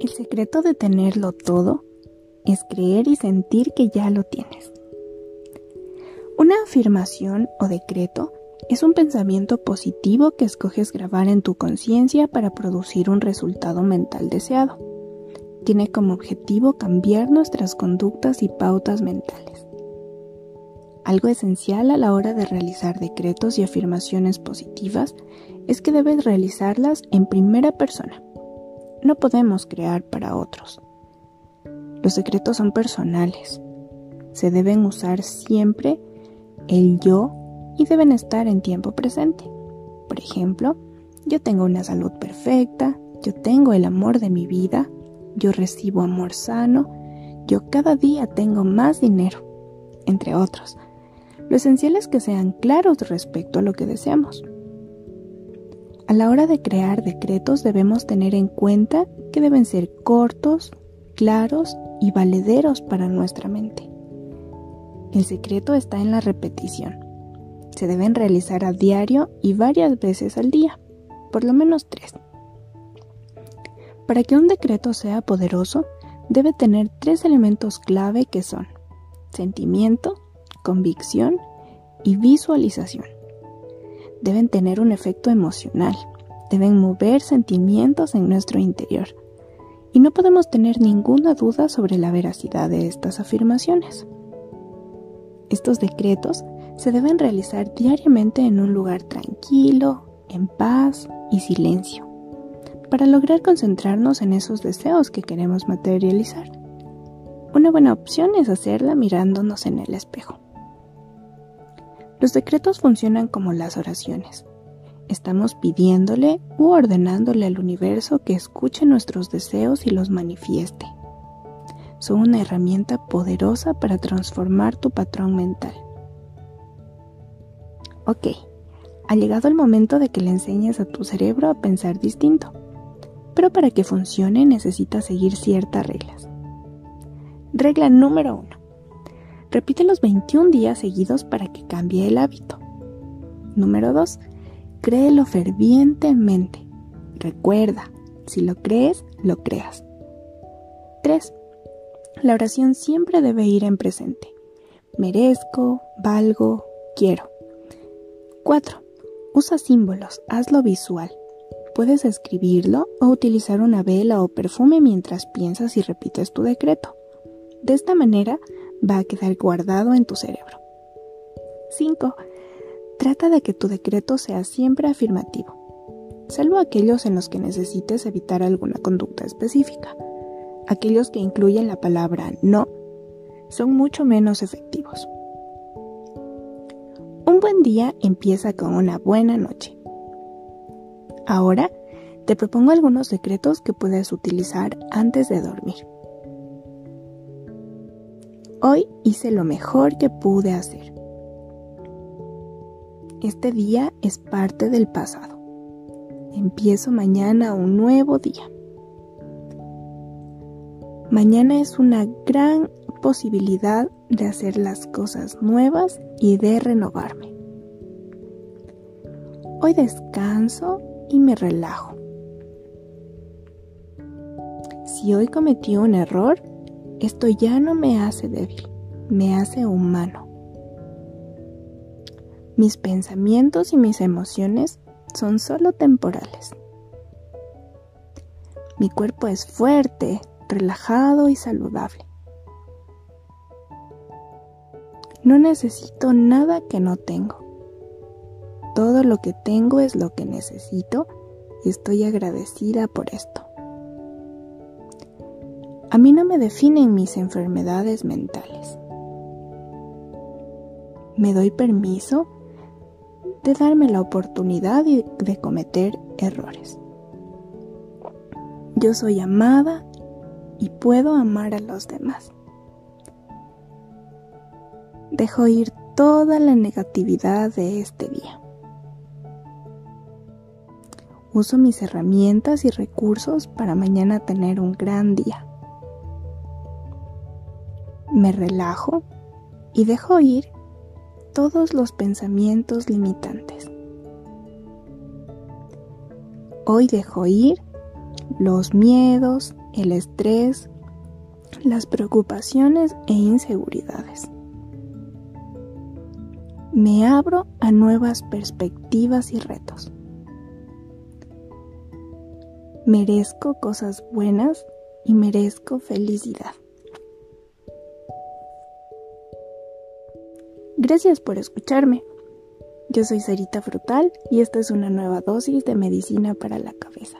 El secreto de tenerlo todo es creer y sentir que ya lo tienes. Una afirmación o decreto es un pensamiento positivo que escoges grabar en tu conciencia para producir un resultado mental deseado. Tiene como objetivo cambiar nuestras conductas y pautas mentales. Algo esencial a la hora de realizar decretos y afirmaciones positivas es que debes realizarlas en primera persona. No podemos crear para otros. Los secretos son personales. Se deben usar siempre el yo y deben estar en tiempo presente. Por ejemplo, yo tengo una salud perfecta, yo tengo el amor de mi vida, yo recibo amor sano, yo cada día tengo más dinero, entre otros. Lo esencial es que sean claros respecto a lo que deseamos. A la hora de crear decretos debemos tener en cuenta que deben ser cortos, claros y valederos para nuestra mente. El secreto está en la repetición. Se deben realizar a diario y varias veces al día, por lo menos tres. Para que un decreto sea poderoso, debe tener tres elementos clave que son sentimiento, convicción y visualización. Deben tener un efecto emocional, deben mover sentimientos en nuestro interior y no podemos tener ninguna duda sobre la veracidad de estas afirmaciones. Estos decretos se deben realizar diariamente en un lugar tranquilo, en paz y silencio, para lograr concentrarnos en esos deseos que queremos materializar. Una buena opción es hacerla mirándonos en el espejo. Los decretos funcionan como las oraciones. Estamos pidiéndole u ordenándole al universo que escuche nuestros deseos y los manifieste. Son una herramienta poderosa para transformar tu patrón mental. Ok, ha llegado el momento de que le enseñes a tu cerebro a pensar distinto. Pero para que funcione necesitas seguir ciertas reglas. Regla número 1. Repite los 21 días seguidos para que cambie el hábito. Número 2 Créelo fervientemente. Recuerda, si lo crees, lo creas. 3. La oración siempre debe ir en presente. Merezco, valgo, quiero. 4. Usa símbolos, hazlo visual. Puedes escribirlo o utilizar una vela o perfume mientras piensas y repites tu decreto. De esta manera va a quedar guardado en tu cerebro. 5. Trata de que tu decreto sea siempre afirmativo, salvo aquellos en los que necesites evitar alguna conducta específica. Aquellos que incluyen la palabra no son mucho menos efectivos. Un buen día empieza con una buena noche. Ahora te propongo algunos decretos que puedes utilizar antes de dormir. Hoy hice lo mejor que pude hacer. Este día es parte del pasado. Empiezo mañana un nuevo día. Mañana es una gran posibilidad de hacer las cosas nuevas y de renovarme. Hoy descanso y me relajo. Si hoy cometí un error, esto ya no me hace débil, me hace humano. Mis pensamientos y mis emociones son solo temporales. Mi cuerpo es fuerte, relajado y saludable. No necesito nada que no tengo. Todo lo que tengo es lo que necesito y estoy agradecida por esto. A mí no me definen mis enfermedades mentales. Me doy permiso de darme la oportunidad de cometer errores. Yo soy amada y puedo amar a los demás. Dejo ir toda la negatividad de este día. Uso mis herramientas y recursos para mañana tener un gran día. Me relajo y dejo ir todos los pensamientos limitantes. Hoy dejo ir los miedos, el estrés, las preocupaciones e inseguridades. Me abro a nuevas perspectivas y retos. Merezco cosas buenas y merezco felicidad. Gracias por escucharme. Yo soy Sarita Frutal y esta es una nueva dosis de medicina para la cabeza.